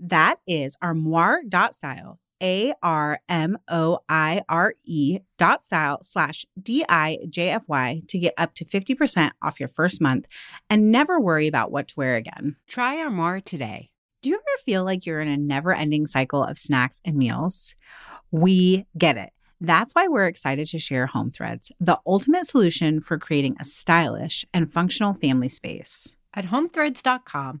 That is armoire.style, A R M O I R E dot style slash D I J F Y to get up to 50% off your first month and never worry about what to wear again. Try Armoire today. Do you ever feel like you're in a never ending cycle of snacks and meals? We get it. That's why we're excited to share Home Threads, the ultimate solution for creating a stylish and functional family space. At homethreads.com,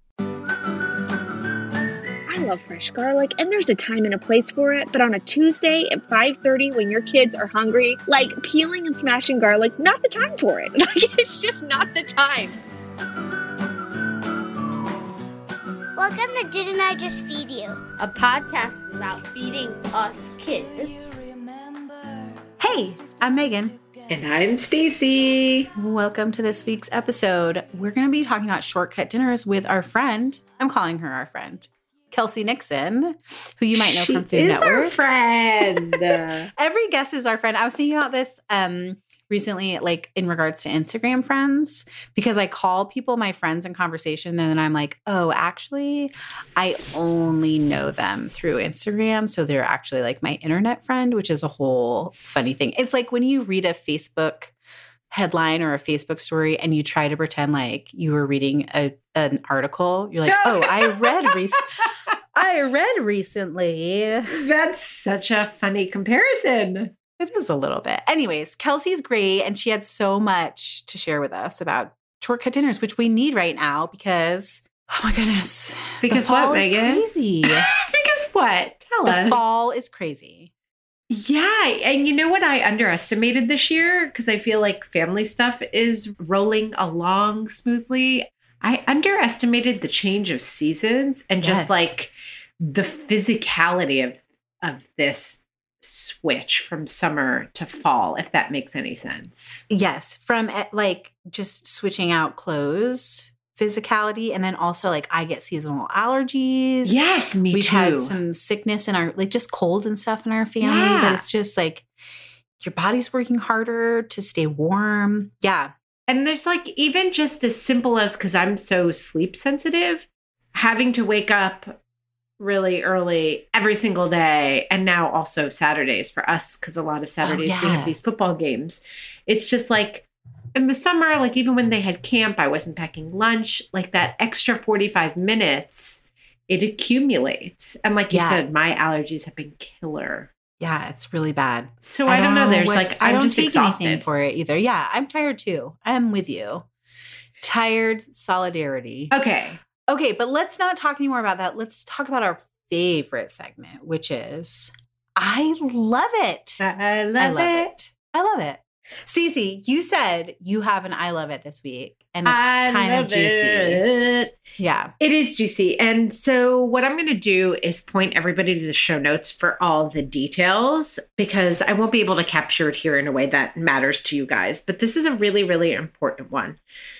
love fresh garlic, and there's a time and a place for it. But on a Tuesday at 5:30 when your kids are hungry, like peeling and smashing garlic, not the time for it. Like it's just not the time. Welcome to Didn't I Just Feed You? A podcast about feeding us kids. Hey, I'm Megan. And I'm Stacy. Welcome to this week's episode. We're going to be talking about shortcut dinners with our friend. I'm calling her our friend. Kelsey Nixon, who you might know she from Food is Network. Our friend. Every guest is our friend. I was thinking about this um, recently, like in regards to Instagram friends, because I call people my friends in conversation, and then I'm like, oh, actually, I only know them through Instagram. So they're actually like my internet friend, which is a whole funny thing. It's like when you read a Facebook headline or a Facebook story and you try to pretend like you were reading a, an article, you're like, oh, I read recently. I read recently. That's such a funny comparison. It is a little bit. Anyways, Kelsey's great and she had so much to share with us about shortcut dinners, which we need right now because oh my goodness. Because what, Megan? crazy. because what? Tell the us. The fall is crazy. Yeah. And you know what I underestimated this year? Because I feel like family stuff is rolling along smoothly. I underestimated the change of seasons and just like the physicality of of this switch from summer to fall if that makes any sense. Yes, from eh, like just switching out clothes physicality and then also like I get seasonal allergies. Yes, me We've too. had some sickness in our like just cold and stuff in our family, yeah. but it's just like your body's working harder to stay warm. Yeah. And there's like even just as simple as cuz I'm so sleep sensitive, having to wake up really early every single day and now also Saturdays for us cuz a lot of oh, Saturdays oh, yeah. we have these football games. It's just like in the summer, like even when they had camp, I wasn't packing lunch. Like that extra 45 minutes, it accumulates. And like you yeah. said, my allergies have been killer. Yeah, it's really bad. So I, I don't know. There's what, like I'm I don't just take exhausted anything for it either. Yeah, I'm tired too. I'm with you. Tired solidarity. Okay. Okay, but let's not talk anymore about that. Let's talk about our favorite segment, which is I love it. I love, I love it. it. I love it. Cece, you said you have an I love it this week, and it's I kind of juicy. it. Yeah. It is juicy. And so, what I'm going to do is point everybody to the show notes for all the details because I won't be able to capture it here in a way that matters to you guys. But this is a really, really important one.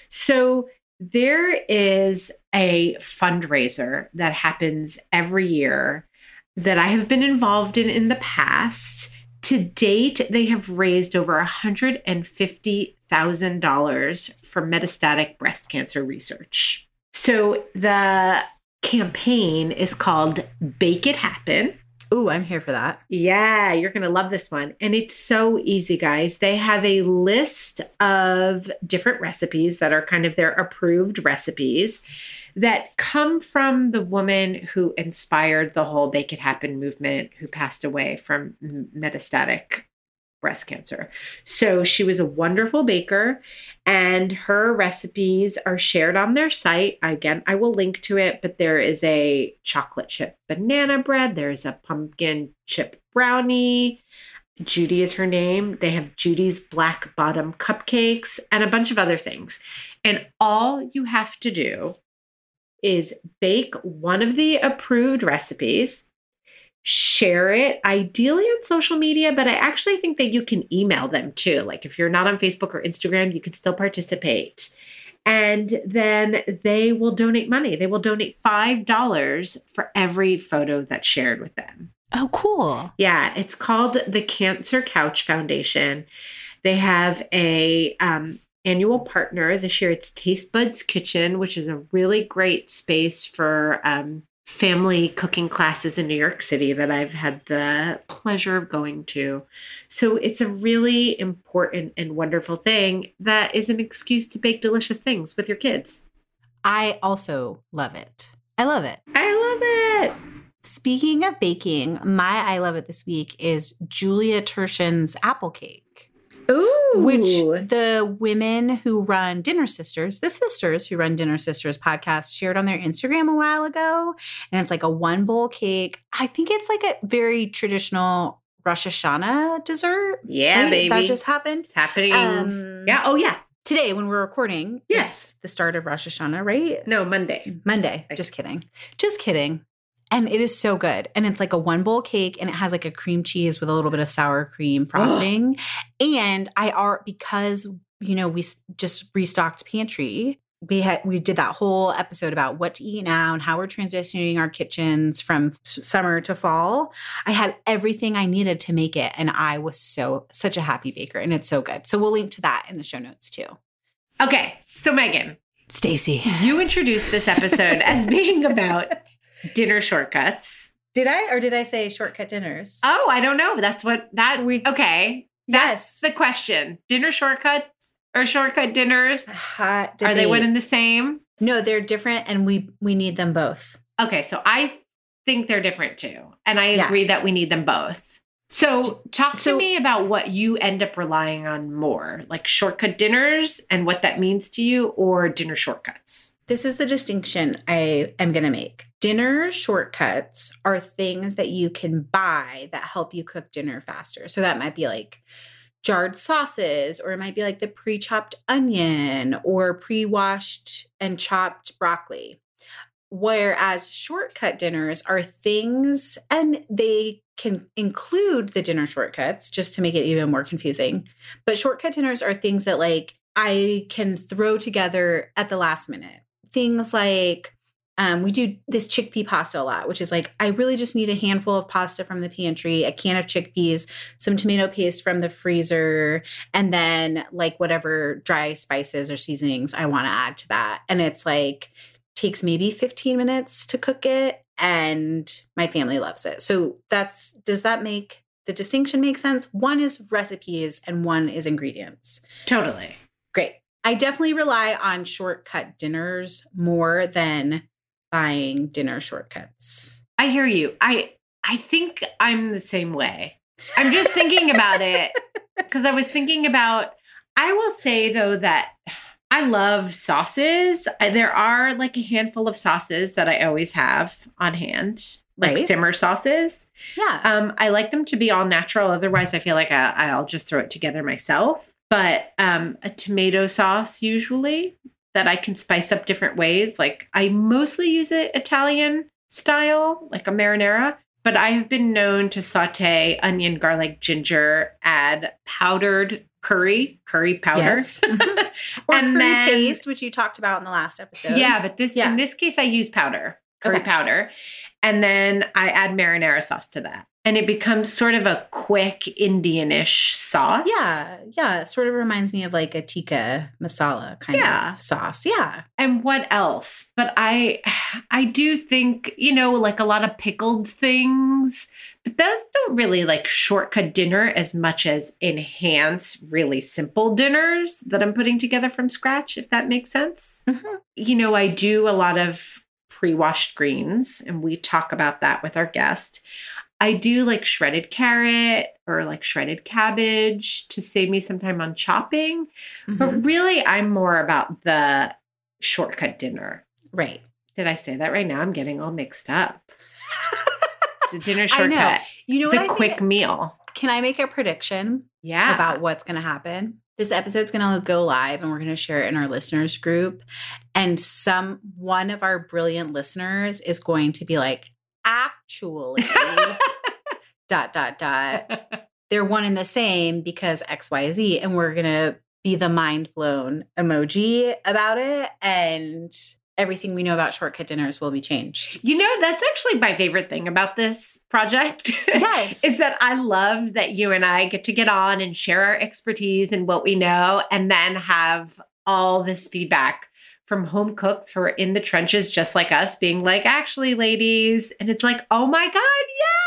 So, there is a fundraiser that happens every year that I have been involved in in the past. To date, they have raised over $150,000 for metastatic breast cancer research. So the campaign is called Bake It Happen. Ooh, I'm here for that. Yeah, you're going to love this one. And it's so easy, guys. They have a list of different recipes that are kind of their approved recipes that come from the woman who inspired the whole Bake It Happen movement, who passed away from metastatic breast cancer. So she was a wonderful baker, and her recipes are shared on their site. Again, I will link to it, but there is a chocolate chip banana bread, there's a pumpkin chip brownie. Judy is her name. They have Judy's Black Bottom cupcakes and a bunch of other things. And all you have to do is bake one of the approved recipes share it ideally on social media but i actually think that you can email them too. Like if you're not on facebook or instagram you can still participate. And then they will donate money. They will donate five dollars for every photo that's shared with them. Oh, cool. yeah it's called the cancer couch foundation. They have a um, annual partner this year it's taste buds kitchen which is a really great space for um, family cooking classes in New York City that I've had the pleasure of going to. So it's a really important and wonderful thing that is an excuse to bake delicious things with your kids. I also love it. I love it. I love it. Speaking of baking, my I love it this week is Julia Turshen's apple cake. Ooh. which the women who run Dinner Sisters, the sisters who run Dinner Sisters podcast, shared on their Instagram a while ago. And it's like a one bowl cake. I think it's like a very traditional Rosh Hashanah dessert. yeah, right? baby. That just happened. it's happening. Um, yeah. Oh, yeah. Today, when we're recording, Yes. the start of Rosh Hashanah, right? No, Monday. Monday. Just kidding. Just kidding. And it is so good. And it's like a one bowl cake and it has like a cream cheese with a little bit of sour cream frosting. and I are because you know we just restocked pantry. We had we did that whole episode about what to eat now and how we're transitioning our kitchens from summer to fall. I had everything I needed to make it and I was so such a happy baker and it's so good. So we'll link to that in the show notes too. Okay. So, Megan, Stacy. you introduced this episode as being about dinner shortcuts. Did I or did I say shortcut dinners? Oh, I don't know. That's what that We- okay. yes. That's the question. Dinner shortcuts or shortcut dinners? Hot Are they one and the same? No, they're different and we we need them both. Okay, so I think they're different too. And I Yeah. agree that we need them both. So talk So- to me about what you end up relying on more, like shortcut dinners and what that means to you, or dinner shortcuts. This is the distinction I am going to make. Dinner shortcuts are things that you can buy that help you cook dinner faster. So that might be like jarred sauces, or it might be like the pre chopped onion or pre washed and chopped broccoli. Whereas shortcut dinners are things, and they can include the dinner shortcuts just to make it even more confusing. But shortcut dinners are things that like I can throw together at the last minute. Things like um, we do this chickpea pasta a lot, which is like I really just need a handful of pasta from the pantry, a can of chickpeas, some tomato paste from the freezer, and then like whatever dry spices or seasonings I want to add to that. And it's like takes maybe 15 minutes to cook it and my family loves it. So that's does that make the distinction make sense? One is recipes and one is ingredients. Totally. Great. I definitely rely on shortcut dinners more than buying dinner shortcuts. I hear you. I I think I'm the same way. I'm just thinking about it because I was thinking about I will say though that I love sauces. There are like a handful of sauces that I always have on hand. like Right. simmer sauces. Yeah. Um, I like them to be all natural. Otherwise, I feel like I, I'll just throw it together myself. But um, a tomato sauce usually that I can spice up different ways. Like I mostly use it Italian style, like a marinara. But I have been known to saute onion, garlic, ginger, add powdered curry, curry powder. Yes. Mhm. or And curry then- paste, which you talked about in the last episode. Yeah, but this Yeah. in this case I use powder, curry Okay. powder. And then I add marinara sauce to that. And it becomes sort of a quick Indianish sauce. Yeah, yeah. It sort of reminds me of like a tikka masala kind Yeah. of sauce. Yeah. And what else? But I I do think, you know, like a lot of pickled things, but those don't really like shortcut dinner as much as enhance really simple dinners that I'm putting together from scratch, if that makes sense. Mhm. You know, I do a lot of pre-washed greens and we talk about that with our guest. I do like shredded carrot or like shredded cabbage to save me some time on chopping. Mhm. But really, I'm more about the shortcut dinner. Right. Did I say that right now? I'm getting all mixed up. The dinner shortcut. I know. You know what the quick think? meal. Can I make a prediction Yeah. about what's going to happen? This episode's going to go live and we're going to share it in our listeners group. And some one of our brilliant listeners is going to be like, actually, dot, dot, dot. They're one and the same because XYZ. And we're going to be the mind blown emoji about it. And everything we know about shortcut dinners will be changed. you know, that's actually my favorite thing about this project. Yes. is that I love that you and I get to get on and share our expertise and what we know, and then have all this feedback from home cooks who are in the trenches just like us, being like, actually, ladies. And it's like, oh my God, yes.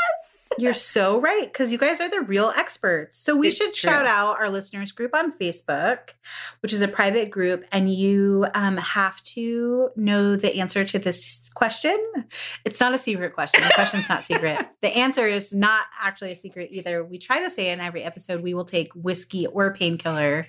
You're so right because you guys are the real experts. So we It's should true. shout out our listeners group on Facebook, which is a private group, and you um, have to know the answer to this question. It's not a secret question. The question's not secret. The answer is not actually a secret either. We try to say in every episode we will take whiskey or painkiller.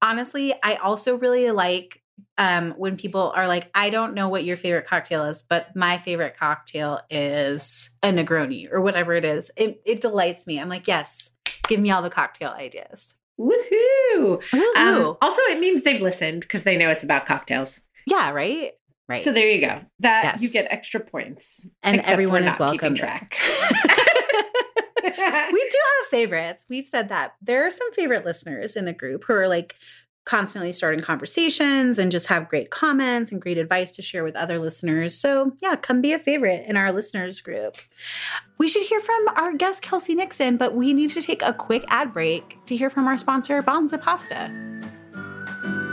Honestly, I also really like um, when people are like, I don't know what your favorite cocktail is, but my favorite cocktail is a Negroni or whatever it is. It, it delights me. I'm like, yes, give me all the cocktail ideas. Woohoo. Um, Woohoo. also, it means they've listened because they know it's about cocktails. yeah, right? Right. So there you go. That Yes. you get extra points. and everyone is welcome. track. we do have favorites. We've said that. There are some favorite listeners in the group who are like constantly starting conversations and just have great comments and great advice to share with other listeners. So, yeah, come be a favorite in our listeners group. We should hear from our guest, Kelsey Nixon, but we need to take a quick ad break to hear from our sponsor, Banza Pasta.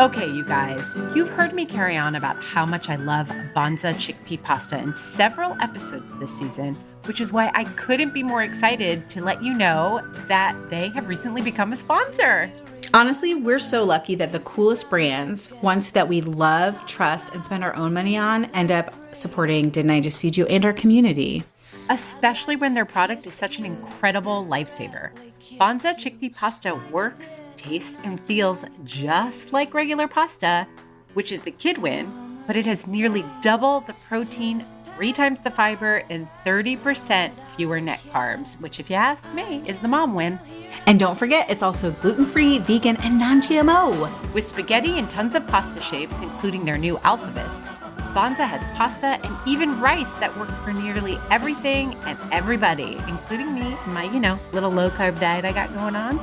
Okay, you guys, you've heard me carry on about how much I love Banza chickpea pasta in several episodes this season, which is why I couldn't be more excited to let you know that they have recently become a sponsor. Honestly, we're so lucky that the coolest brands, ones that we love, trust, and spend our own money on, end up supporting Didn't I Just Feed You and our community. especially when their product is such an incredible lifesaver. Banza chickpea pasta works, tastes, and feels just like regular pasta, which is the kid win, but it has nearly double the protein, three times the fiber, and 30% fewer net carbs, which, if you ask me, is the mom win. And don't forget, it's also gluten free, vegan, and non GMO. With spaghetti and tons of pasta shapes, including their new alphabets, Banza has pasta and even rice that works for nearly everything and everybody, including me and my, you know, little low carb diet I got going on.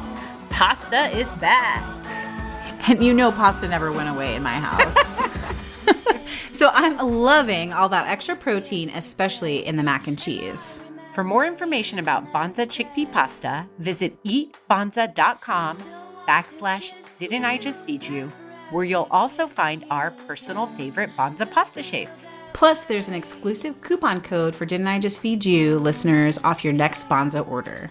Pasta is back. And you know, pasta never went away in my house. so I'm loving all that extra protein, especially in the mac and cheese. For more information about Banza chickpea pasta, visit eatbanza.com backslash didn't I just feed you, where you'll also find our personal favorite Banza pasta shapes. Plus, there's an exclusive coupon code for Didn't I Just Feed You listeners off your next Banza order.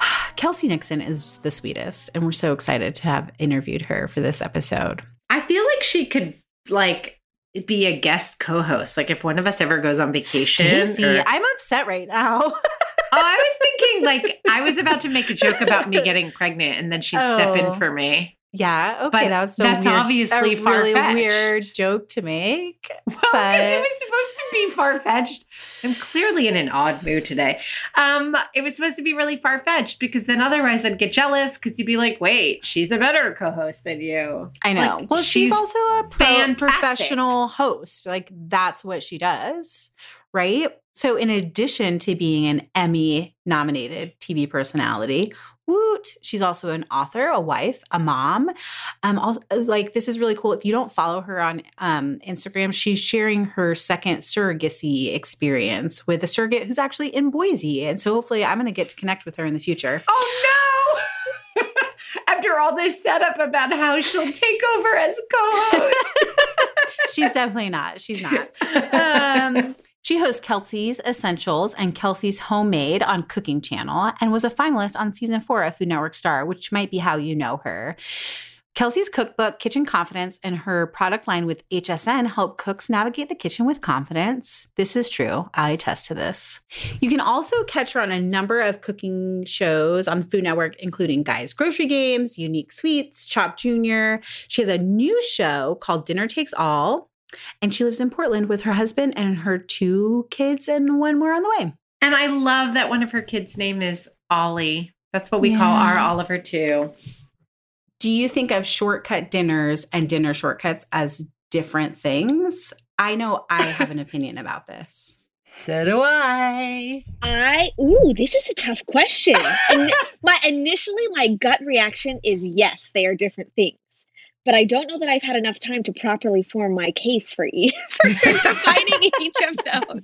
Kelsey Nixon is the sweetest, and we're so excited to have interviewed her for this episode. I feel like she could like be a guest co-host. Like if one of us ever goes on vacation. Stacey, or- I'm upset right now. oh, I was thinking like I was about to make a joke about me getting pregnant, and then she'd step Oh. in for me. Yeah. Okay. But that was so that's weird. obviously a really weird joke to make. Well, because But- it was supposed to be far fetched. I'm clearly in an odd mood today. Um, it was supposed to be really far fetched because then otherwise I'd get jealous because you'd be like, "Wait, she's a better co-host than you." I know. Like, well, she's, she's also a pro- professional host. Like that's what she does, right? So, in addition to being an Emmy nominated TV personality, woot, she's also an author, a wife, a mom. Um, also, like this is really cool. If you don't follow her on um, Instagram, she's sharing her second surrogacy experience with a surrogate who's actually in Boise, and so hopefully, I'm going to get to connect with her in the future. Oh no! After all this setup about how she'll take over as co-host. she's definitely not. She's not. Um, she hosts Kelsey's Essentials and Kelsey's Homemade on Cooking Channel and was a finalist on season four of Food Network Star, which might be how you know her. Kelsey's cookbook, Kitchen Confidence, and her product line with HSN help cooks navigate the kitchen with confidence. This is true. I attest to this. You can also catch her on a number of cooking shows on the Food Network, including Guys Grocery Games, Unique Sweets, Chop Junior. She has a new show called Dinner Takes All, and she lives in Portland with her husband and her two kids and one more on the way. and I love that one of her kids' name is Ollie. That's what we call our Oliver too. Do you think of shortcut dinners and dinner shortcuts as different things? I know I have an opinion about this. So do I. I ooh, this is a tough question. and my initially my gut reaction is yes, they are different things. But I don't know that I've had enough time to properly form my case for each for defining each of those.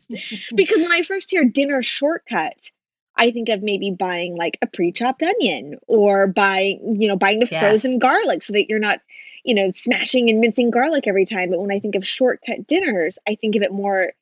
Because when I first hear dinner shortcut, I think of maybe buying like a pre-chopped onion or buying, you know, buying the Yes. frozen garlic so that you're not, you know, smashing and mincing garlic every time. But when I think of shortcut dinners, I think of it more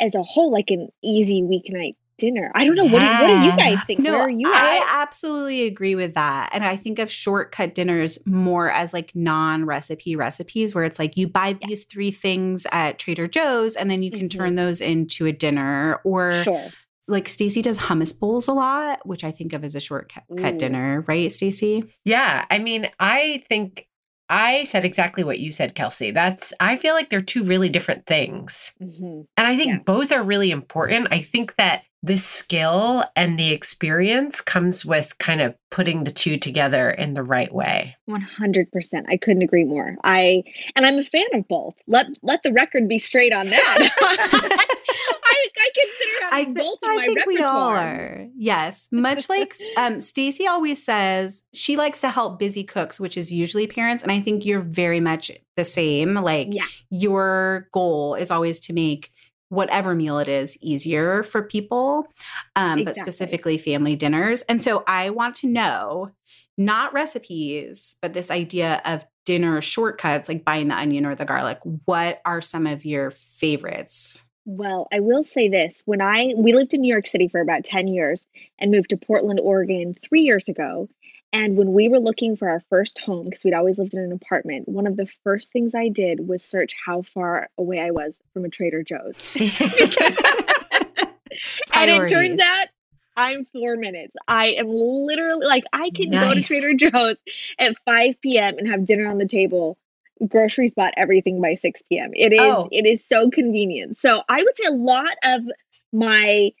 as a whole, like an easy weeknight dinner. I don't know. What, do, what do you guys think? No, Where are you I absolutely agree with that. And I think of shortcut dinners more as like non recipe recipes where it's like you buy these three things at Trader Joe's and then you can Mhm. turn those into a dinner. Or Sure. like Stacy does hummus bowls a lot, which I think of as a shortcut cut Ooh. dinner, right, Stacy? Yeah, I mean, I think I said exactly what you said, Kelsey. That's I feel like they're two really different things. hmm And I think Yeah. both are really important. I think that the skill and the experience comes with kind of putting the two together in the right way. One hundred percent. I couldn't agree more. I and I'm a fan of both. Let let the record be straight on that. I, I consider I, having thi- both in I my think we all repertoire. are. Yes. Much like um, Stacy always says, she likes to help busy cooks, which is usually parents. And I think you're very much the same. Like Yeah. your goal is always to make whatever meal it is easier for people, um, but specifically family dinners. And so I want to know not recipes, but this idea of dinner shortcuts, like buying the onion or the garlic. What are some of your favorites? Well, I will say this. When I we lived in New York City for about 10 years and moved to Portland, Oregon 3 years ago. And when we were looking for our first home because we'd always lived in an apartment, one of the first things I did was search how far away I was from a Trader Joe's. and it turns out I'm 4 minutes. I am literally like I can go to Trader Joe's at 5 p.m. and have dinner on the table. Groceries bought everything by 6 p.m. It is Oh. it is so convenient. So I would say a lot of my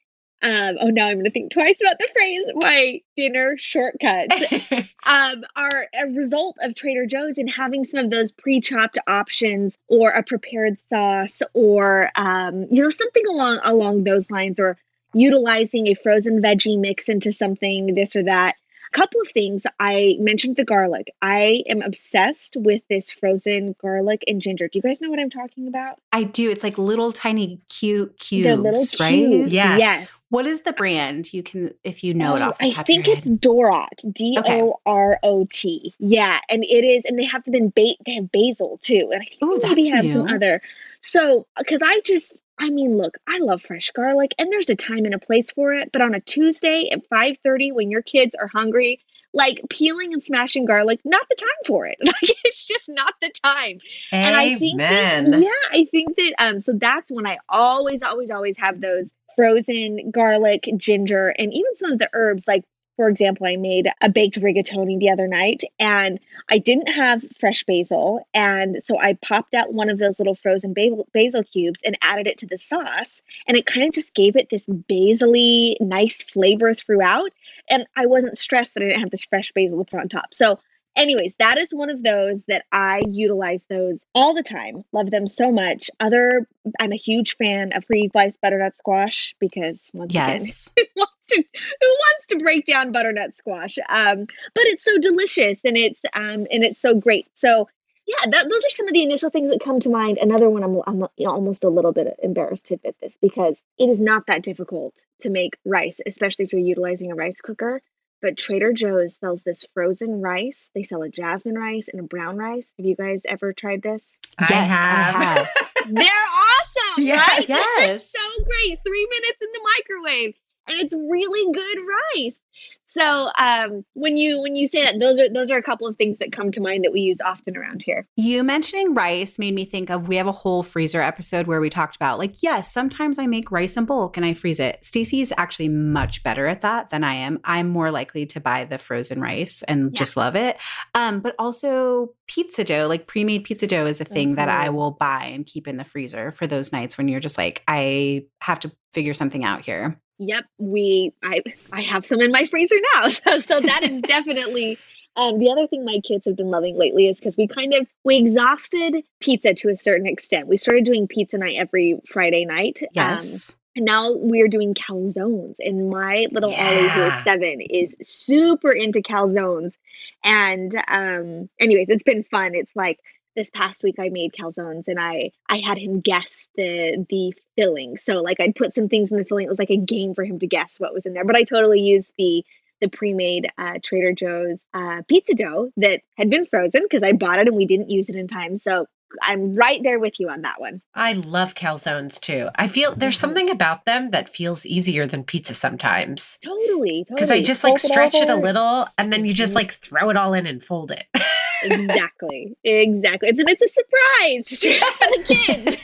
um oh now I'm gonna think twice about the phrase my dinner shortcuts. Um are a result of Trader Joe's and having some of those pre-chopped options or a prepared sauce or um you know something along along those lines or utilizing a frozen veggie mix into something this or that couple of things i mentioned the garlic i am obsessed with this frozen garlic and ginger do you guys know what i'm talking about I do. It's like little tiny cute They're cubes, little right? cubes. Yes. yes What is the brand? You can, if you know it Oh, off the I top think of your it's head. Dorot, D O R O T. Yeah, and it is, and they have them in ba- they have basil too, and I think Ooh, they maybe that's have some other. So, because I just, I mean, look, I love fresh garlic, and there's a time and a place for it. But on a Tuesday at five thirty, when your kids are hungry, like peeling and smashing garlic, not the time for it. Like it's just not the time. And I think that, yeah, I think that um so that's when I always always always have those frozen garlic, ginger, and even some of the herbs like for example, I made a baked rigatoni the other night and I didn't have fresh basil. And so I popped out one of those little frozen basil, basil cubes and added it to the sauce. And it kind of just gave it this basil nice flavor throughout. And I wasn't stressed that I didn't have this fresh basil to put on top. So anyways, that is one of those that I utilize those all the time. Love them so much. Other, I'm a huge fan of free sliced butternut squash because once Yes. again, who wants to who wants to break down butternut squash? Um, but it's so delicious and it's um and it's so great. So yeah, that, those are some of the initial things that come to mind. Another one, I'm, I'm almost a little bit embarrassed to admit this because it is not that difficult to make rice, especially if you're utilizing a rice cooker. But Trader Joe's sells this frozen rice. They sell a jasmine rice and a brown rice. Have you guys ever tried this? Yes, I have. They're awesome, Yeah, right? They're yes. so great. Three minutes in the microwave, and it's really good rice. So um, when you when you say that, those are those are a couple of things that come to mind that we use often around here. You mentioning rice made me think of we have a whole freezer episode where we talked about like yes, sometimes I make rice in bulk and I freeze it. Stacey is actually much better at that than I am. I'm more likely to buy the frozen rice and Yeah. just love it. Um, but also pizza dough, like pre-made pizza dough is a thing that I Mhm. will buy and keep in the freezer for those nights when you're just like I have to figure something out here. Yep, we I I have some in my freezer now. So so that is definitely um the other thing my kids have been loving lately is because we kind of we exhausted pizza to a certain extent. We started doing pizza night every Friday night. Um, Yes. and now we're doing calzones. And my little Ollie, who is seven, is super into calzones. And um, anyways, it's been fun. It's like this past week I made calzones and I I had him guess the the filling. So like I'd put some things in the filling. It was like a game for him to guess what was in there. But I totally used the the pre-made uh, Trader Joe's uh, pizza dough that had been frozen because I bought it and we didn't use it in time. So I'm right there with you on that one. I love calzones too. I feel there's Mhm. something about them that feels easier than pizza sometimes. Totally, Because I just like Fold stretch it a little and then you just Mhm. like throw it all in and fold it. exactly exactly and then it's a surprise for the kids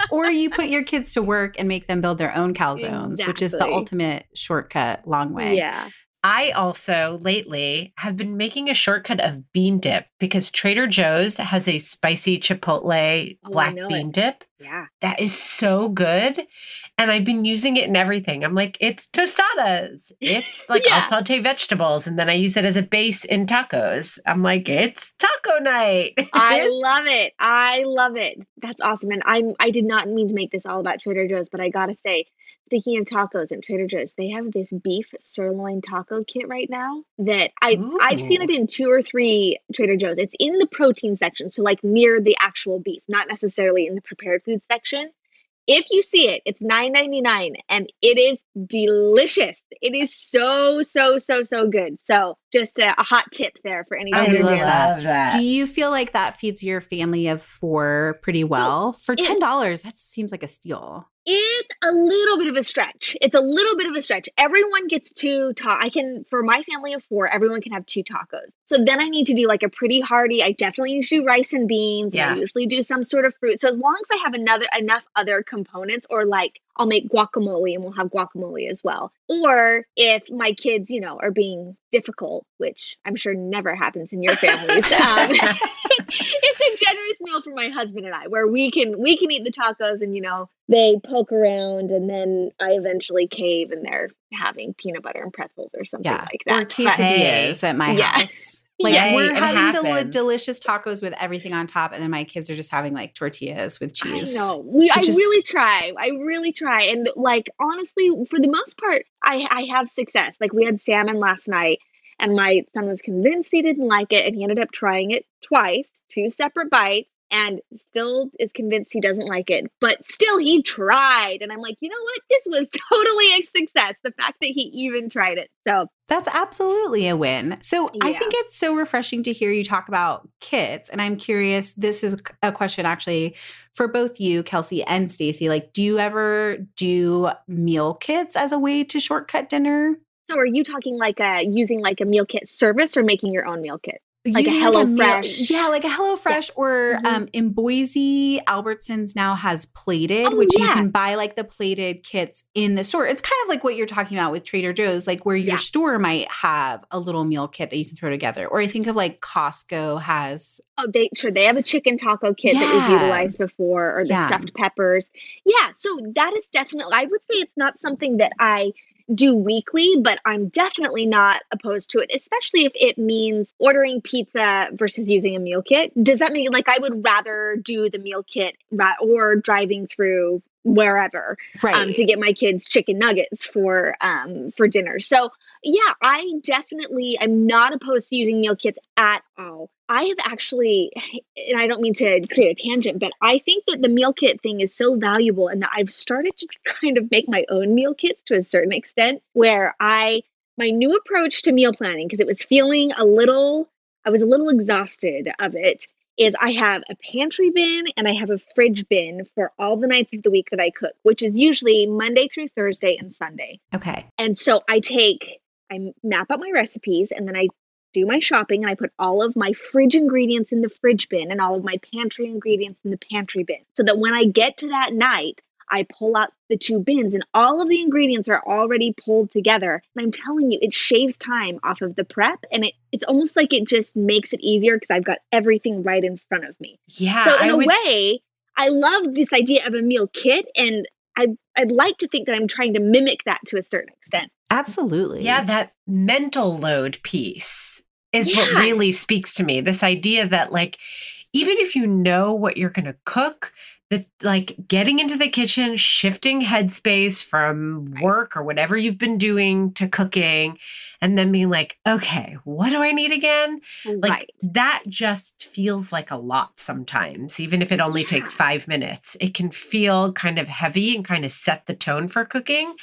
or you put your kids to work and make them build their own calzones, which is the ultimate shortcut long way. yeah I also lately have been making a shortcut of bean dip because Trader Joe's has a spicy chipotle Oh, black bean it. dip. yeah That is so good. And I've been using it in everything. I'm like, it's tostadas. It's like Yeah. I'll saute vegetables and then I use it as a base in tacos. I'm like, it's taco night. i love it i love it that's awesome and i'm i did not mean to make this all about trader joe's but i gotta say speaking of tacos and trader joe's they have this beef sirloin taco kit right now that i i've seen it in two or three trader joe's it's in the protein section so like near the actual beef not necessarily in the prepared food section if you see it, it's $9.99 and it is delicious. It is so, so, so, so good. So, just a, a hot tip there for I anybody. we who's love there. that. that. Do you feel like that feeds your family of four pretty well? For ten dollars, that seems like a steal. It's a little bit of a stretch. It's a little bit of a stretch. Everyone gets two ta- I can for my family of 4, everyone can have two tacos. So then I need to do like a pretty hearty. I definitely need to do rice and beans. and Yeah. I usually do some sort of fruit. So as long as I have another enough other components or like I'll make guacamole and we'll have guacamole as well. Or if my kids, you know, are being difficult, which I'm sure never happens in your families. um, it's a generous meal for my husband and I, where we can we can eat the tacos and you know they poke around and then I eventually cave and they're having peanut butter and pretzels or something Yeah, like or that. But- quesadillas at my Yeah. house. Like Yeah. we're having the delicious tacos with everything on top, and then my kids are just having like tortillas with cheese. I know. We, I which is- really try. I really try. And like honestly, for the most part, I I have success. Like we had salmon last night and my son was convinced he didn't like it and he ended up trying it twice, two separate bites and still is convinced he doesn't like it. But still he tried and I'm like, "You know what? This was totally a success. The fact that he even tried it." So, That's absolutely a win. So I think it's so refreshing to hear you talk about kits. And I'm curious, this is a question actually for both you, Kelsey and Stacy. Like, do you ever do meal kits as a way to shortcut dinner? So are you talking like a using like a meal kit service or making your own meal kit? Like a using Hello meal- Fresh. yeah, like a Hello Fresh, or Mhm. um, in Boise, Albertsons now has plated, Oh, which you can buy like the plated kits in the store. It's kind of like what you're talking about with Trader Joe's, like where your Yeah. store might have a little meal kit that you can throw together. Or I think of like Costco has Oh, they sure they have a chicken taco kit that we've utilized before, or the Yeah. stuffed peppers. Yeah, so that is definitely. I would say it's not something that I do weekly, but I'm definitely not opposed to it, especially if it means ordering pizza versus using a meal kit. Does that mean like I would rather do the meal kit ra- or driving through wherever right. um, to get my kids chicken nuggets for um, for dinner. So yeah, I definitely am not opposed to using meal kits at all. I have actually, and I don't mean to create a tangent, but I think that the meal kit thing is so valuable, and that I've started to kind of make my own meal kits to a certain extent, where I my new approach to meal planning because it was feeling a little, I was a little exhausted of it is I have a pantry bin and I have a fridge bin for all the nights of the week that I cook, which is usually Monday through Thursday and Sunday. okay. And so I take, I map out my recipes and then I do my shopping and I put all of my fridge ingredients in the fridge bin and all of my pantry ingredients in the pantry bin so that when I get to that night, I pull out the two bins and all of the ingredients are already pulled together. And I'm telling you, it shaves time off of the prep and it, it's almost like it just makes it easier because I've got everything right in front of me. Yeah. So in I a would, way, I love this idea of a meal kit and I'd, I'd like to think that I'm trying to mimic that to a certain extent. Absolutely. yeah, that mental load piece is what really speaks to me. This idea that, like, even if you know what you're going to cook, that like getting into the kitchen, shifting headspace from work or whatever you've been doing to cooking, and then being like, okay, what do I need again? Like right. that just feels like a lot sometimes, even if it only takes five minutes. It can feel kind of heavy and kind of set the tone for cooking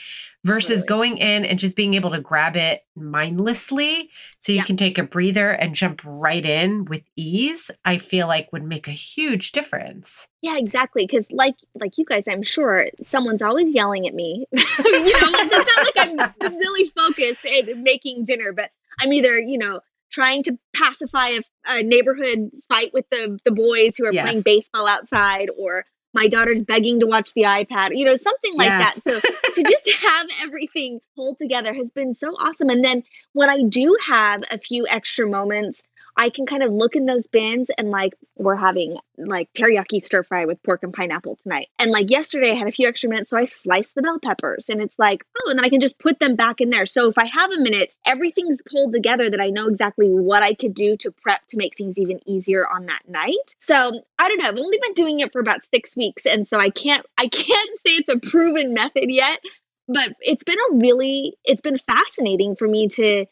versus Totally. going in and just being able to grab it mindlessly so you Yeah. can take a breather and jump right in with ease. I feel like would make a huge difference. Yeah, exactly. Because like like you guys, I'm sure someone's always yelling at me. you know, it's not like I'm really focused in making dinner, but I'm either you know trying to pacify a, a neighborhood fight with the the boys who are playing baseball outside, or my daughter's begging to watch the iPad. You know, something like Yes. that. So to just have everything pulled together has been so awesome. And then when I do have a few extra moments, I can kind of look in those bins and like we're having like teriyaki stir fry with pork and pineapple tonight. And like yesterday I had a few extra minutes, so I sliced the bell peppers and it's like, oh, and then I can just put them back in there. So if I have a minute, everything's pulled together that I know exactly what I could do to prep to make things even easier on that night. So I don't know. I've only been doing it for about six weeks. And so I can't I can't say it's a proven method yet, but it's been a really it's been fascinating for me to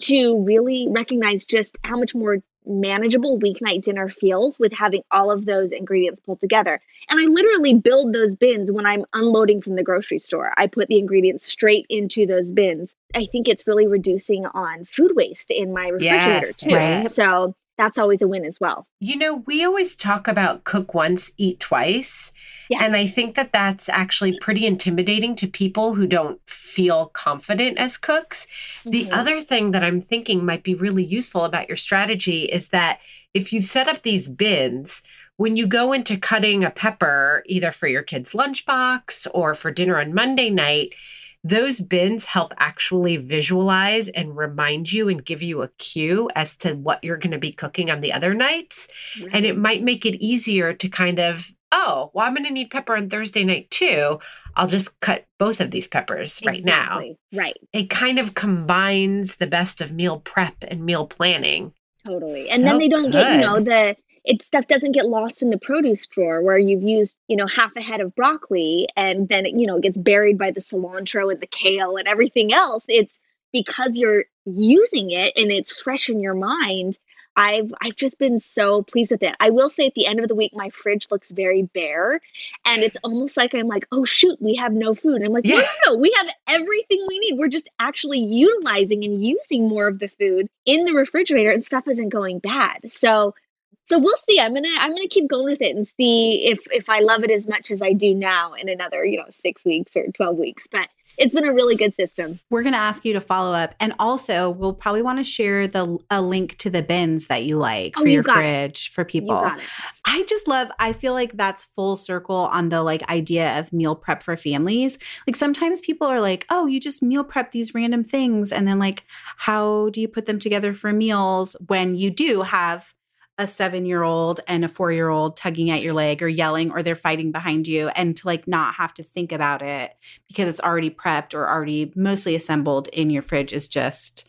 to really recognize just how much more manageable weeknight dinner feels with having all of those ingredients pulled together. And I literally build those bins when I'm unloading from the grocery store. I put the ingredients straight into those bins. I think it's really reducing on food waste in my refrigerator Yes, too. right. So that's always a win as well. You know, we always talk about cook once, eat twice. Yeah. And I think that that's actually pretty intimidating to people who don't feel confident as cooks. The Mhm. other thing that I'm thinking might be really useful about your strategy is that if you've set up these bins, when you go into cutting a pepper, either for your kid's lunchbox or for dinner on Monday night, those bins help actually visualize and remind you and give you a cue as to what you're going to be cooking on the other nights. And it might make it easier to kind of, oh, well, I'm going to need pepper on Thursday night too. I'll just cut both of these peppers right now. Right. It kind of combines the best of meal prep and meal planning. Totally. And then they don't get, you know, the it stuff doesn't get lost in the produce drawer where you've used, you know, half a head of broccoli and then it, you know, gets buried by the cilantro and the kale and everything else. It's because you're using it and it's fresh in your mind. I've I've just been so pleased with it. I will say at the end of the week my fridge looks very bare and it's almost like I'm like, "Oh shoot, we have no food." And I'm like, "No, no, no, we have everything we need. We're just actually utilizing and using more of the food in the refrigerator and stuff isn't going bad." So so we'll see. I'm gonna I'm gonna keep going with it and see if if I love it as much as I do now in another you know six weeks or twelve weeks. But it's been a really good system. We're going to ask you to follow up. And also, we'll probably want to share the a link to the bins that you like Oh, for you your got it. fridge for people. I just love, I feel like that's full circle on the like idea of meal prep for families. Like sometimes people are like, oh, you just meal prep these random things. And then like, how do you put them together for meals when you do have a seven year old and a four year old tugging at your leg or yelling or they're fighting behind you and to like not have to think about it because it's already prepped or already mostly assembled in your fridge is just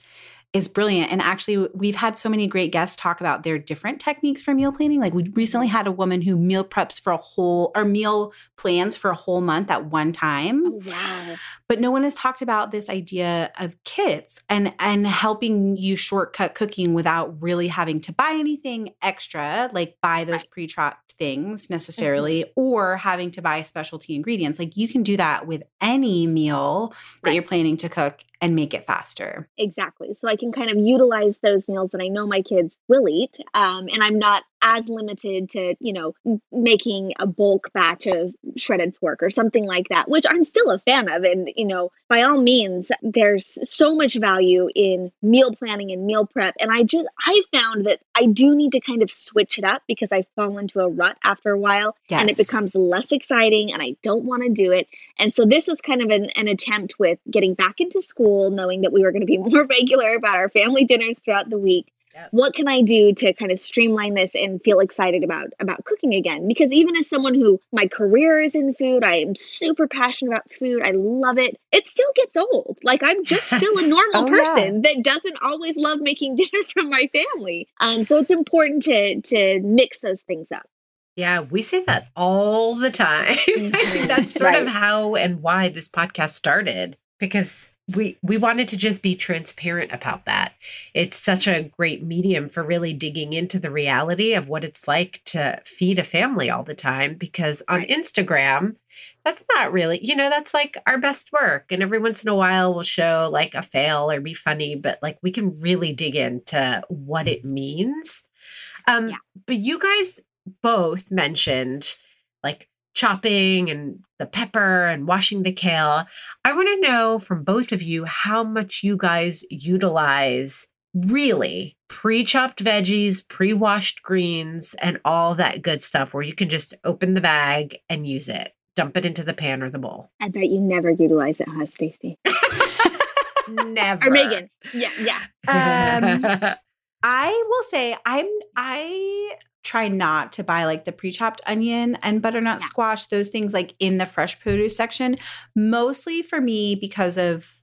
is brilliant. And actually, we've had so many great guests talk about their different techniques for meal planning. Like we recently had a woman who meal preps for a whole or meal plans for a whole month at one time. Oh, wow. But no one has talked about this idea of kits and and helping you shortcut cooking without really having to buy anything extra, like buy those pre-chopped things necessarily, mm-hmm. or having to buy specialty ingredients. Like you can do that with any meal that Right. you're planning to cook and make it faster. Exactly. So I can kind of utilize those meals that I know my kids will eat. Um, and I'm not as limited to, you know, m- making a bulk batch of shredded pork or something like that, which I'm still a fan of. And, you know, by all means, there's so much value in meal planning and meal prep. And I just, I found that I do need to kind of switch it up because I fall into a rut after a while and it becomes less exciting and I don't want to do it. And so this was kind of an, an attempt with getting back into school, knowing that we were going to be more regular about our family dinners throughout the week. Yep. What can I do to kind of streamline this and feel excited about about cooking again? Because even as someone who my career is in food, I am super passionate about food. I love it. It still gets old. Like I'm just still a normal Oh, yeah. person that doesn't always love making dinner for my family. Um, so it's important to to mix those things up. Yeah, we say that all the time. I think that's sort of how and why this podcast started because we we wanted to just be transparent about that. It's such a great medium for really digging into the reality of what it's like to feed a family all the time because on Right. Instagram that's not really, you know, that's like our best work. And every once in a while we'll show like a fail or be funny, but like we can really dig into what it means. Um, Yeah. But you guys both mentioned like chopping and the pepper and washing the kale. I want to know from both of you how much you guys utilize really pre chopped veggies, pre washed greens, and all that good stuff where you can just open the bag and use it, dump it into the pan or the bowl. I bet you never utilize it, huh, Stacy? Never. Or Megan. Yeah, yeah. Um, I will say I'm I try not to buy like the pre-chopped onion and butternut Yeah. squash, those things like in the fresh produce section, mostly for me because of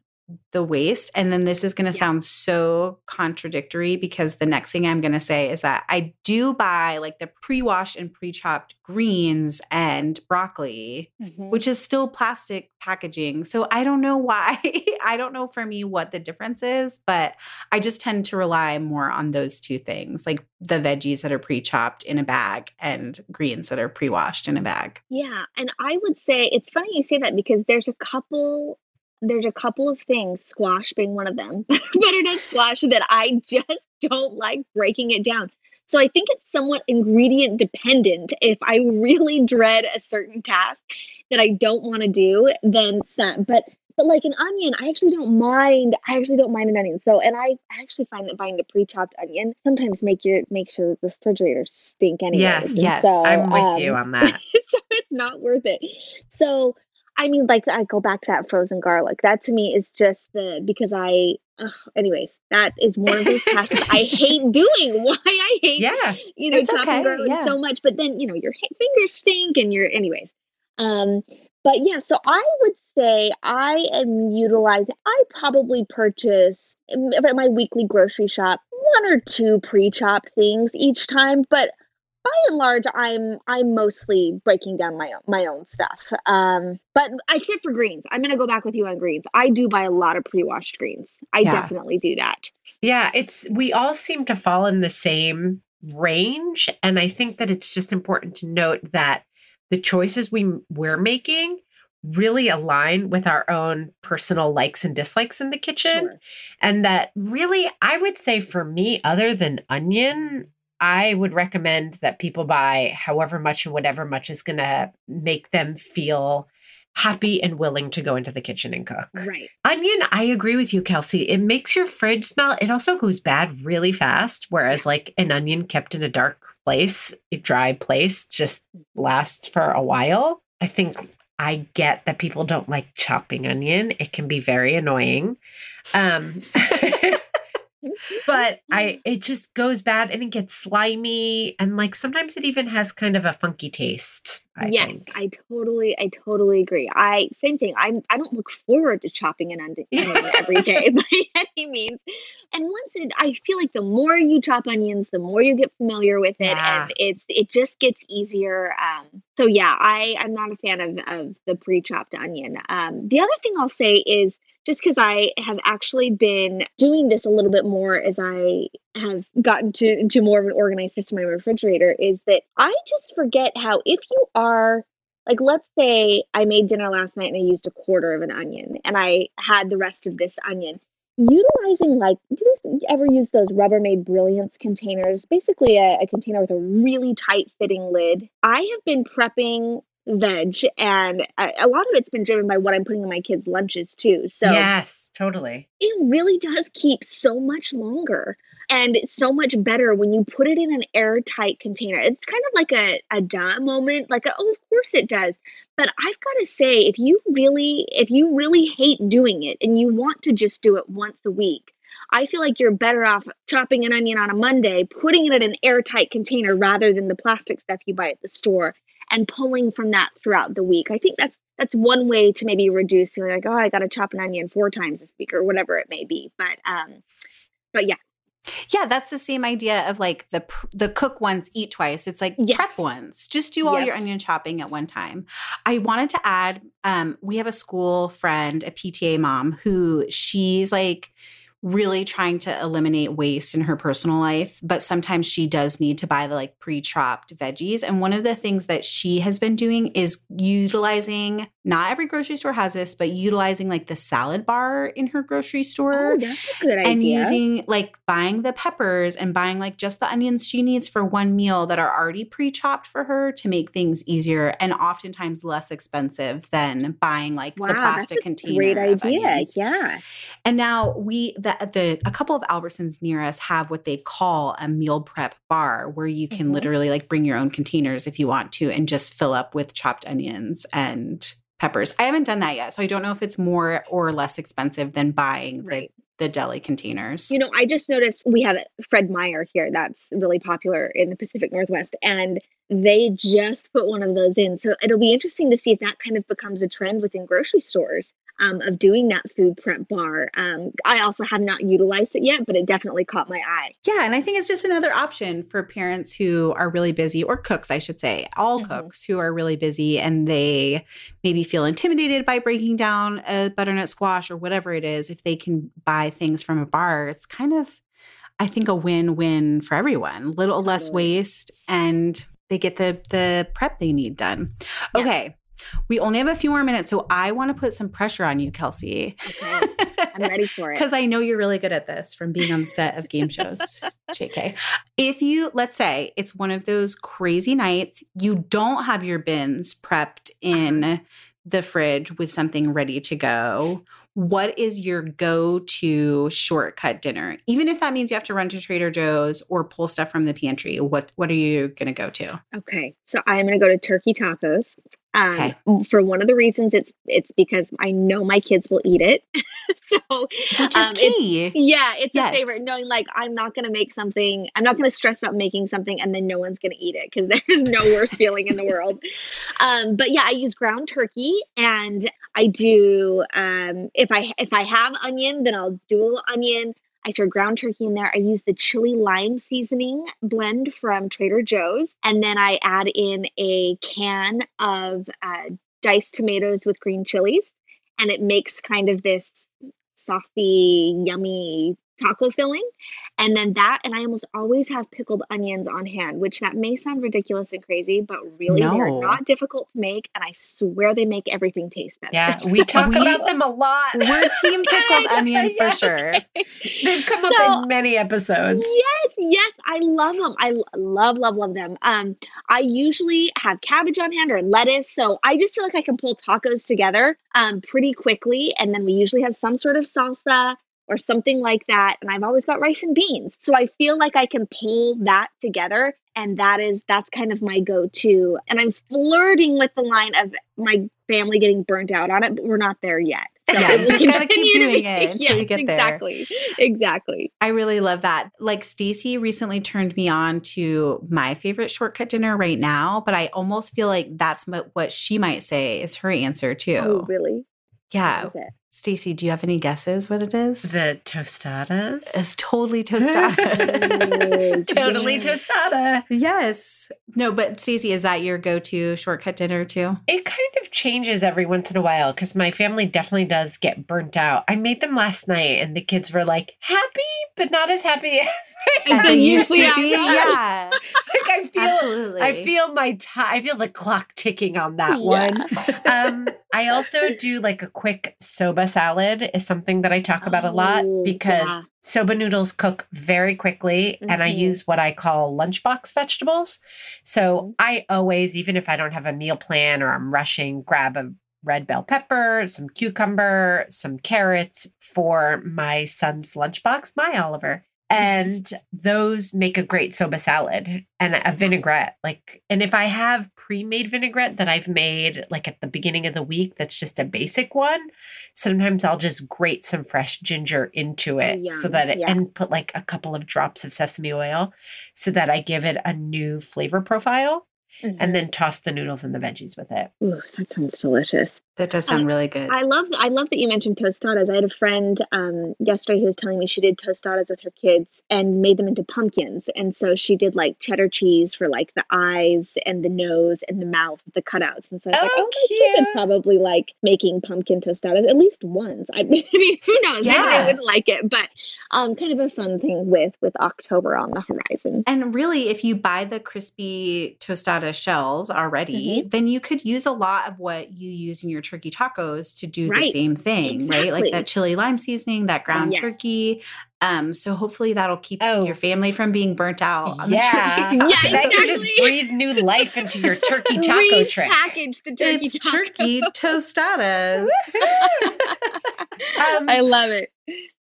the waste. And then this is going to Yeah. sound so contradictory because the next thing I'm going to say is that I do buy like the pre-washed and pre-chopped greens and broccoli Mhm. which is still plastic packaging. So I don't know why. I don't know for me what the difference is, but I just tend to rely more on those two things, like the veggies that are pre-chopped in a bag and greens that are pre-washed in a bag. Yeah, and I would say it's funny you say that because there's a couple there's a couple of things, squash being one of them, butternut squash that I just don't like breaking it down. So I think it's somewhat ingredient dependent. If I really dread a certain task that I don't want to do, then that. But but like an onion, I actually don't mind. I actually don't mind an onion. So and I actually find that buying the pre-chopped onion sometimes make your makes your refrigerator stink anyway. Yes, yes, so, I'm with you um, on that. so it's not worth it. So I mean, like I go back to that frozen garlic. That to me is just the because I. Ugh, anyways, that is one of those tasks I hate doing. Why I hate, Yeah. you know, chopping okay, garlic yeah. so much, but then you know your fingers stink and you're, anyways. Um, but yeah, so I would say I am utilizing. I probably purchase at my weekly grocery shop one or two pre-chopped things each time, but by and large, I'm I'm mostly breaking down my own my own stuff. Um, but except for greens, I'm gonna go back with you on greens. I do buy a lot of pre-washed greens. I Yeah. definitely do that. Yeah, it's we all seem to fall in the same range and I think that it's just important to note that the choices we we're making really align with our own personal likes and dislikes in the kitchen Sure. and that really I would say for me other than onion I would recommend that people buy however much and whatever much is going to make them feel happy and willing to go into the kitchen and cook. Right. Onion, I agree with you, Kelsey. It makes your fridge smell. It also goes bad really fast. Whereas, like an onion kept in a dark place, a dry place, just lasts for a while. I think I get that people don't like chopping onion. It can be very annoying. Um, but I it just goes bad and it gets slimy and like sometimes it even has kind of a funky taste. I yes, think. I totally, I totally agree. I same thing. I I don't look forward to chopping an onion every day by any means. And once it, I feel like the more you chop onions, the more you get familiar with it, Yeah. and it's it just gets easier. Um, so yeah, I I'm not a fan of of the pre-chopped onion. Um, the other thing I'll say is just because I have actually been doing this a little bit more as I have gotten to into more of an organized system in my refrigerator is that I just forget how if you are like let's say I made dinner last night and I used a quarter of an onion and I had the rest of this onion utilizing like do you ever use those Rubbermaid Brilliance containers? Basically a, a container with a really tight fitting lid. I have been prepping veg and a, a lot of it's been driven by what I'm putting in my kids lunches too so yes, totally. it really does keep so much longer and it's so much better when you put it in an airtight container. It's kind of like a, a duh moment, like a, oh, of course it does. But I've got to say, if you really, if you really hate doing it and you want to just do it once a week, I feel like you're better off chopping an onion on a Monday, putting it in an airtight container rather than the plastic stuff you buy at the store, and pulling from that throughout the week. I think that's that's one way to maybe reduce feeling like, oh, I got to chop an onion four times this week or whatever it may be. But um, but yeah, Yeah, that's the same idea of like the the cook once, eat twice. It's like Yes. prep once. Just do all Yep. your onion chopping at one time. I wanted to add um we have a school friend, a PTA mom who she's like really trying to eliminate waste in her personal life, but sometimes she does need to buy the like pre-chopped veggies. And one of the things that she has been doing is utilizing not every grocery store has this, but utilizing like the salad bar in her grocery store oh, that's a good idea. and using like buying the peppers and buying like just the onions she needs for one meal that are already pre-chopped for her to make things easier and oftentimes less expensive than buying like wow, the plastic that's a container. great idea. Yeah. And now we the the a couple of Albertsons near us have what they call a meal prep bar where you can Mhm. literally like bring your own containers if you want to and just fill up with chopped onions and peppers. I haven't done that yet, so I don't know if it's more or less expensive than buying Right. the, the deli containers. You know, I just noticed we have Fred Meyer here that's really popular in the Pacific Northwest, and they just put one of those in. So it'll be interesting to see if that kind of becomes a trend within grocery stores um, of doing that food prep bar. Um, I also have not utilized it yet, but it definitely caught my eye. Yeah, and I think it's just another option for parents who are really busy, or cooks, I should say, all Mhm. cooks who are really busy and they maybe feel intimidated by breaking down a butternut squash or whatever it is. If they can buy things from a bar, it's kind of, I think, a win-win for everyone. Little less waste, and they get the the prep they need done. Yeah. Okay. We only have a few more minutes, so I want to put some pressure on you, Kelsey. Okay. I'm ready for it. Because I know you're really good at this from being on the set of game shows, JK. If you, let's say it's one of those crazy nights, you don't have your bins prepped in uh-huh. the fridge with something ready to go. What is your go to shortcut dinner? Even if that means you have to run to Trader Joe's or pull stuff from the pantry, what, what are you going to go to? Okay, so I'm gonna go to turkey tacos. Um, Okay. For one of the reasons, it's it's because I know my kids will eat it. so Which is um, it's- key. Yeah, it's Yes. a favorite. Knowing like I'm not gonna make something, I'm not gonna stress about making something and then no one's gonna eat it because there's no worse feeling in the world. Um, but yeah, I use ground turkey and I do um, if I if I have onion, then I'll do a little onion. I throw ground turkey in there. I use the chili lime seasoning blend from Trader Joe's, and then I add in a can of uh, diced tomatoes with green chilies, and it makes kind of this saucy, yummy taco filling. And then that, and I almost always have pickled onions on hand, which that may sound ridiculous and crazy, but really they're not difficult to make. And I swear they make everything taste better. Yeah, we talk We- about them a lot. We're team pickled onion for sure. They've come up in many episodes. Yes, yes, I love them. i love, love, love them. Um, I usually have cabbage on hand or lettuce, so I just feel like I can pull tacos together um pretty quickly, and then we usually have some sort of salsa or something like that, and I've always got rice and beans, so I feel like I can pull that together, and that is that's kind of my go-to. And I'm flirting with the line of my family getting burnt out on it, but we're not there yet. So Yeah, you just gotta keep to doing it until you Yes, get there. Exactly, exactly. I really love that. Like Stacy recently turned me on to my favorite shortcut dinner right now, but I almost feel like that's what what she might say is her answer too. Oh, really? yeah. What is it? Stacy, do you have any guesses what it is? The tostadas. It's totally tostada. totally tostada. yes. No, but Stacy, is that your go-to shortcut dinner too? It kind of changes every once in a while because my family definitely does get burnt out. I made them last night and the kids were like happy, but not as happy as they As As they it used to be. are. Yeah. like I feel Absolutely. I feel my time I feel the clock ticking on that Yeah. one. um I also do like a quick soba salad is something that I talk about a lot Oh, because yeah. soba noodles cook very quickly and I Mhm. use what I call lunchbox vegetables. So Mhm. I always even if I don't have a meal plan or I'm rushing grab a red bell pepper, some cucumber, some carrots for my son's lunchbox, my Oliver. And those make a great soba salad and a vinaigrette. Like, and if I have pre made vinaigrette that I've made like at the beginning of the week, that's just a basic one. Sometimes I'll just grate some fresh ginger into it so that it, yeah. and put like a couple of drops of sesame oil so that I give it a new flavor profile Mhm. and then toss the noodles and the veggies with it. Ooh, that sounds delicious. That does sound really good. I love I love that you mentioned tostadas. I had a friend um, yesterday who was telling me she did tostadas with her kids and made them into pumpkins. And so she did like cheddar cheese for like the eyes and the nose and the mouth, the cutouts. And so I was like, Oh, oh, my kids would cute. probably like making pumpkin tostadas at least once. I mean, who knows? Maybe they wouldn't like it, but um, kind of a fun thing with with October on the horizon. And really, if you buy the crispy tostada shells already, Mm-hmm. then you could use a lot of what you use in your turkey tacos to do the same thing, right? Like that chili lime seasoning, that ground Yes. turkey. Um, so hopefully that'll keep Oh. your family from being burnt out. On Yeah. the turkey Yeah, taco. That could just breathe new life into your turkey taco trick. Repackage the turkey It's taco. turkey tostadas. Um, I love it.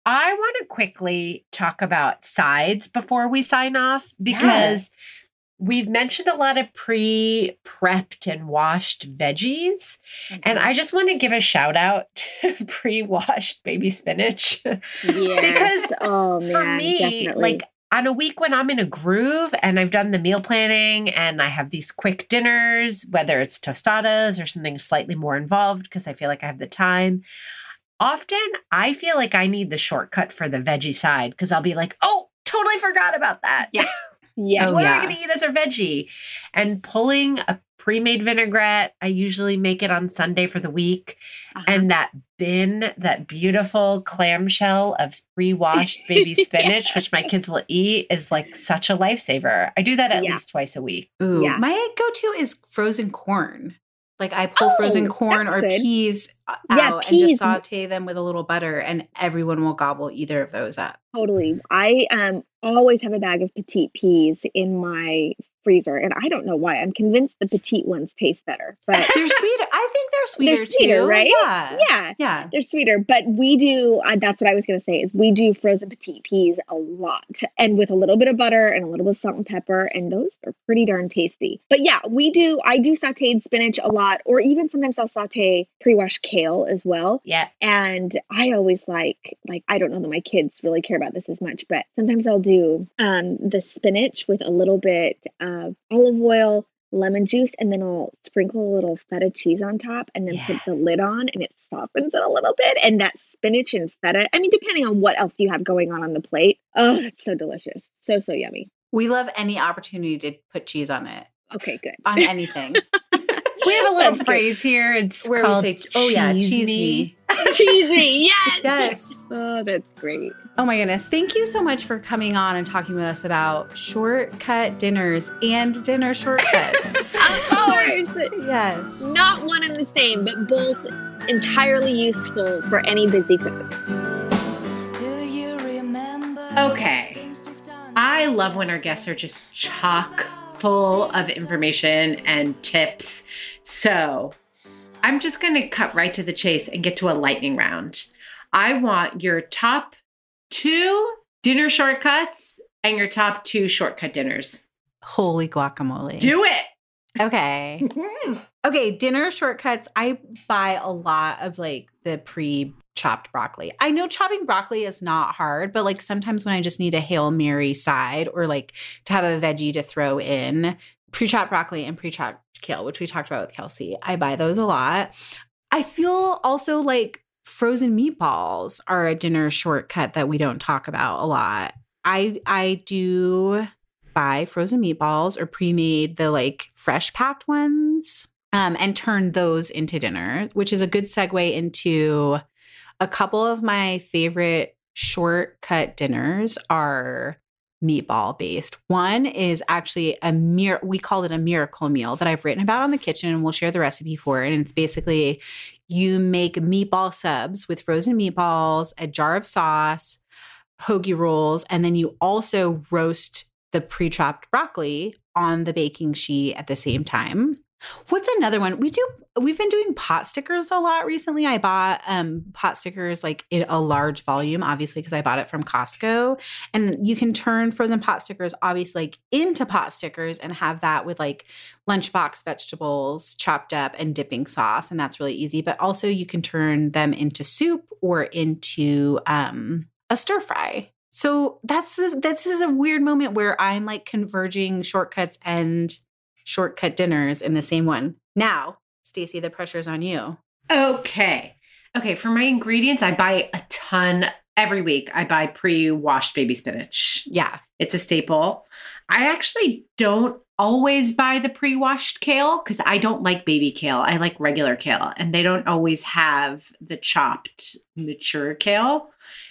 I want to quickly talk about sides before we sign off because we've mentioned a lot of pre prepped and washed veggies. And mm-hmm. I just want to give a shout out to pre washed baby spinach. Yes. oh man, For me, definitely. like on a week when I'm in a groove and I've done the meal planning and I have these quick dinners, whether it's tostadas or something slightly more involved because I feel like I have the time. Often I feel like I need the shortcut for the veggie side because I'll be like, oh, totally forgot about that. Yeah. yeah, Oh, what yeah. are you going to eat as a veggie? And pulling a pre made vinaigrette, I usually make it on Sunday for the week. Uh-huh. And that bin, that beautiful clamshell of pre washed baby spinach, which my kids will eat, is like such a lifesaver. I do that at Yeah. least twice a week. Ooh, Yeah. my go-to is frozen corn. Like I pull frozen Oh, corn or good. peas uh, Yeah, out and just saute them with a little butter, and everyone will gobble either of those up. totally. I um always have a bag of petite peas in my freezer, and I don't know why. I'm convinced the petite ones taste better, but They're sweeter. I think they're sweeter, They're sweeter, too. right? Yeah. yeah. Yeah. They're sweeter, but we do. Uh, that's what I was going to say. Is we do frozen petite peas a lot, and with a little bit of butter and a little bit of salt and pepper, and those are pretty darn tasty. But yeah, we do. I do sautéed spinach a lot, or even sometimes I'll saute pre-washed kale as well. Yeah. And I always like like I don't know that my kids really care about this as much, but sometimes I'll do um the spinach with a little bit of olive oil, lemon juice, and then I'll sprinkle a little feta cheese on top and then put the lid on and it softens it a little bit. And that spinach and feta, I mean, depending on what else you have going on on the plate. Oh, it's so delicious. So so yummy. We love any opportunity to put cheese on it, Okay, good. on anything. We have a little That's good. phrase here. It's Where we called say, oh, yeah, cheese me. me. Cheese me. Yes. Yes. Oh, that's great. Oh my goodness. Thank you so much for coming on and talking with us about shortcut dinners and dinner shortcuts. Of course. yes. Not one and the same, but both entirely useful for any busy cook. Okay. I love when our guests are just chock full of information and tips. So I'm just going to cut right to the chase and get to a lightning round. I want your top two dinner shortcuts and your top two shortcut dinners. Holy guacamole. Do it. okay. Mm-hmm. Okay, dinner shortcuts. I buy a lot of like the pre chopped broccoli. I know chopping broccoli is not hard, but like sometimes when I just need a Hail Mary side or like to have a veggie to throw in, pre chopped broccoli and pre chopped kale, which we talked about with Kelsey, I buy those a lot. I feel also like frozen meatballs are a dinner shortcut that we don't talk about a lot. I I do buy frozen meatballs or pre-made the like fresh packed ones um, and turn those into dinner, which is a good segue into a couple of my favorite shortcut dinners are meatball based. One is actually a mir we call it a miracle meal that I've written about on the kitchen and we'll share the recipe for it. And it's basically you make meatball subs with frozen meatballs, a jar of sauce, hoagie rolls, and then you also roast the pre-chopped broccoli on the baking sheet at the same time. What's another one? We do we've been doing pot stickers a lot recently. I bought um pot stickers like in a large volume, obviously, because I bought it from Costco. And you can turn frozen pot stickers obviously like into pot stickers and have that with like lunchbox vegetables chopped up and dipping sauce. And that's really easy. But also you can turn them into soup or into um a stir fry. So that's this is a weird moment where I'm like converging shortcuts and shortcut dinners in the same one. Now, Stacy, the pressure's on you. Okay. Okay, for my ingredients, I buy a ton every week. I buy pre-washed baby spinach. Yeah. It's a staple. I actually don't always buy the pre-washed kale cuz I don't like baby kale. I like regular kale and they don't always have the chopped mature kale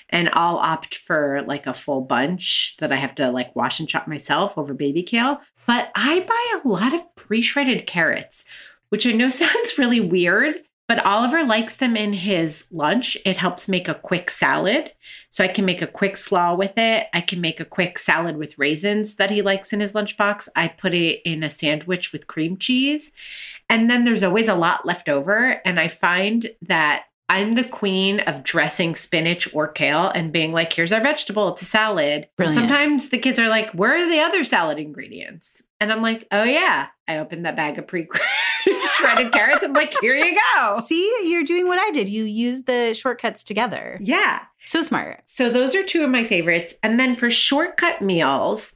and I'll opt for like a full bunch that I have to like wash and chop myself over baby kale. But I buy a lot of pre shredded carrots, which I know sounds really weird, but Oliver likes them in his lunch. It helps make a quick salad. So I can make a quick slaw with it. I can make a quick salad with raisins that he likes in his lunchbox. I put it in a sandwich with cream cheese. And then there's always a lot left over. And I find that I'm the queen of dressing spinach or kale and being like, here's our vegetable, it's a salad. Brilliant. Sometimes the kids are like, where are the other salad ingredients? And I'm like, oh yeah. I opened that bag of pre shredded carrots. I'm like, here you go. See, you're doing what I did. You use the shortcuts together. Yeah. So smart. So those are two of my favorites. And then for shortcut meals,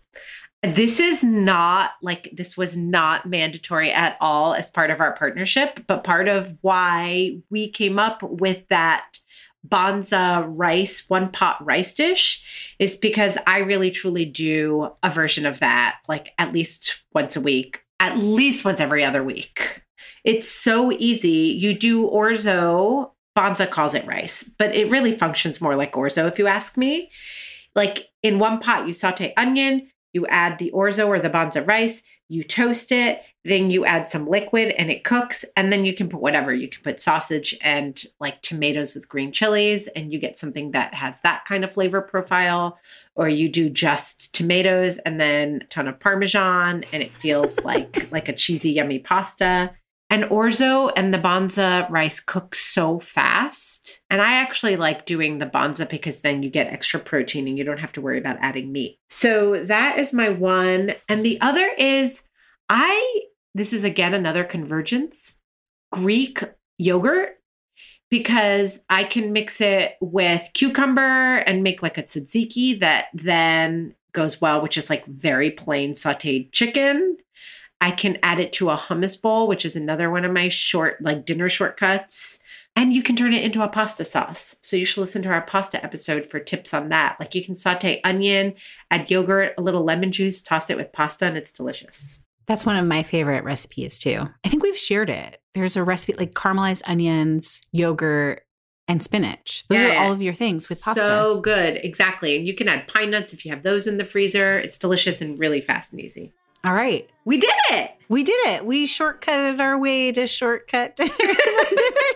this is not like this was not mandatory at all as part of our partnership, but part of why we came up with that Banza rice, one pot rice dish is because I really truly do a version of that like at least once a week, at least once every other week. It's so easy. You do orzo, Banza calls it rice, but it really functions more like orzo if you ask me. Like in one pot, you saute onion, you add the orzo or the Banza rice, you toast it, then you add some liquid and it cooks. And then you can put whatever. You can put sausage and like tomatoes with green chilies, and you get something that has that kind of flavor profile. Or you do just tomatoes and then a ton of parmesan, and it feels like like a cheesy, yummy pasta. And orzo and the Banza rice cook so fast. And I actually like doing the Banza because then you get extra protein and you don't have to worry about adding meat. So that is my one. And the other is I, this is again another convergence Greek yogurt because I can mix it with cucumber and make like a tzatziki that then goes well, which is like very plain sauteed chicken I can add it to a hummus bowl, which is another one of my short, like dinner shortcuts. And you can turn it into a pasta sauce. So you should listen to our pasta episode for tips on that. Like you can saute onion, add yogurt, a little lemon juice, toss it with pasta, and it's delicious. That's one of my favorite recipes too. I think we've shared it. There's a recipe like caramelized onions, yogurt, and spinach. Those Yeah, are all of your things with pasta. So good. Exactly. And you can add pine nuts if you have those in the freezer. It's delicious and really fast and easy. All right. We did it. We did it. We shortcutted our way to shortcut dinners and dinner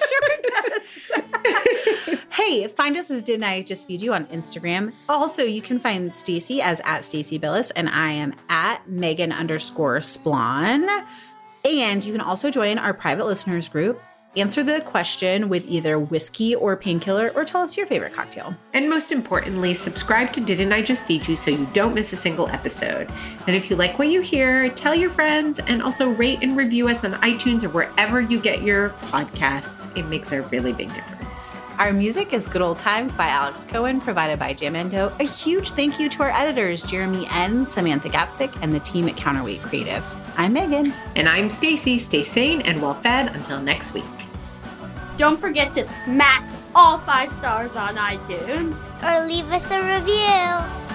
shortcuts. hey, find us as Didn't I Just Feed You on Instagram. Also, you can find Stacy as at Stacy Billis, and I am at Megan underscore Splawn. And you can also join our private listeners group. Answer the question with either whiskey or painkiller, or tell us your favorite cocktail. And most importantly, subscribe to Didn't I Just Feed You so you don't miss a single episode. And if you like what you hear, tell your friends and also rate and review us on iTunes or wherever you get your podcasts. It makes a really big difference. Our music is Good Old Times by Alex Cohen, provided by Jamendo. A huge thank you to our editors, Jeremy N., Samantha Gapsick, and the team at Counterweight Creative. I'm Megan. And I'm Stacy. Stay sane and well fed until next week. Don't forget to smash all five stars on iTunes. Or leave us a review.